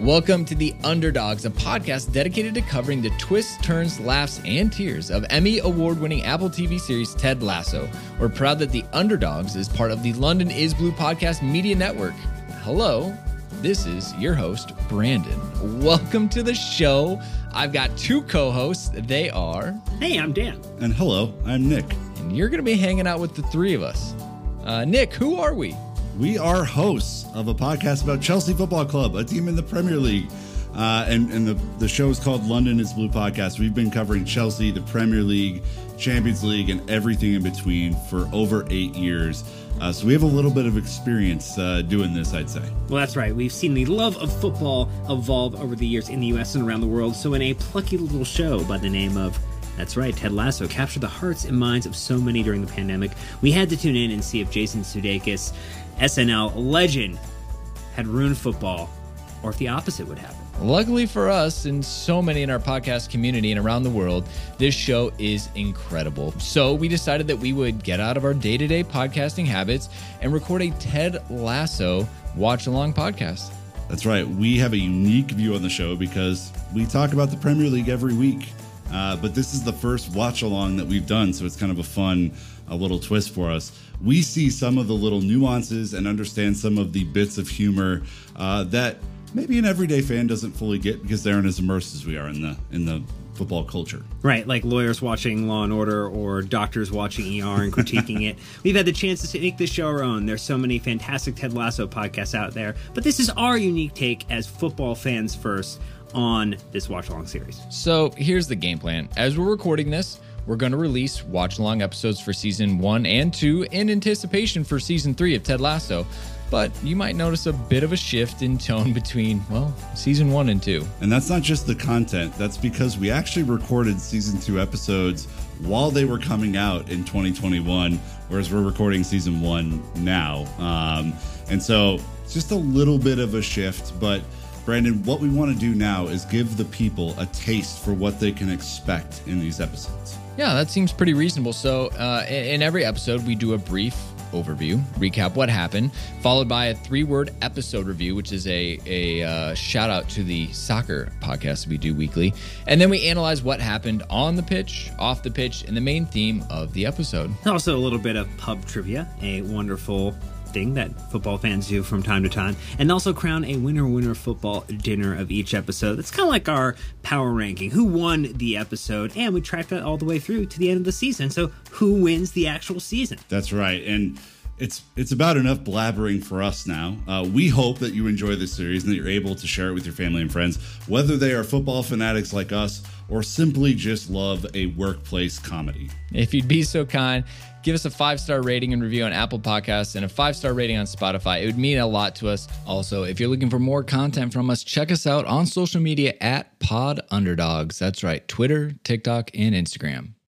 Welcome to The Underdogs, a podcast dedicated to covering the twists, turns, laughs, and tears of Emmy award winning Apple TV series Ted Lasso. We're proud that The Underdogs is part of the London is Blue podcast media network. Hello, this is your host, Brandon. Welcome to the show. I've got two co hosts. They are, Hey, I'm Dan. And hello, I'm Nick. and you're going to be hanging out with the three of us. Uh, Nick, who are we? We are hosts of a podcast about Chelsea Football Club, a team in the Premier League. Uh, and and the, the show is called London is Blue Podcast. We've been covering Chelsea, the Premier League, Champions League, and everything in between for over eight years. Uh, so we have a little bit of experience uh, doing this, I'd say. Well, that's right. We've seen the love of football evolve over the years in the US and around the world. So, in a plucky little show by the name of that's right, Ted Lasso captured the hearts and minds of so many during the pandemic. We had to tune in and see if Jason Sudeikis, SNL legend, had ruined football, or if the opposite would happen. Luckily for us and so many in our podcast community and around the world, this show is incredible. So we decided that we would get out of our day to day podcasting habits and record a Ted Lasso watch along podcast. That's right. We have a unique view on the show because we talk about the Premier League every week. Uh, but this is the first watch along that we've done, so it's kind of a fun, a little twist for us. We see some of the little nuances and understand some of the bits of humor uh, that maybe an everyday fan doesn't fully get because they aren't as immersed as we are in the in the football culture. Right, like lawyers watching Law and Order or doctors watching ER and critiquing it. We've had the chance to make this show our own. There's so many fantastic Ted Lasso podcasts out there, but this is our unique take as football fans first on this watch along series. So here's the game plan. As we're recording this, we're going to release watch along episodes for season one and two in anticipation for season three of Ted Lasso. But you might notice a bit of a shift in tone between, well, season one and two. And that's not just the content, that's because we actually recorded season two episodes while they were coming out in 2021, whereas we're recording season one now. Um, and so it's just a little bit of a shift. But Brandon, what we want to do now is give the people a taste for what they can expect in these episodes. Yeah, that seems pretty reasonable. So, uh, in, in every episode, we do a brief overview, recap what happened, followed by a three-word episode review, which is a a uh, shout out to the soccer podcast we do weekly, and then we analyze what happened on the pitch, off the pitch, and the main theme of the episode. Also, a little bit of pub trivia, a wonderful thing that football fans do from time to time, and also crown a winner winner football dinner of each episode. It's kind of like our power ranking who won the episode, and we track that all the way through to the end of the season. So, who wins the actual season? That's right. And it's it's about enough blabbering for us now. Uh, we hope that you enjoy this series and that you're able to share it with your family and friends, whether they are football fanatics like us or simply just love a workplace comedy. If you'd be so kind, give us a five star rating and review on Apple Podcasts and a five star rating on Spotify. It would mean a lot to us. Also, if you're looking for more content from us, check us out on social media at Pod Underdogs. That's right, Twitter, TikTok, and Instagram.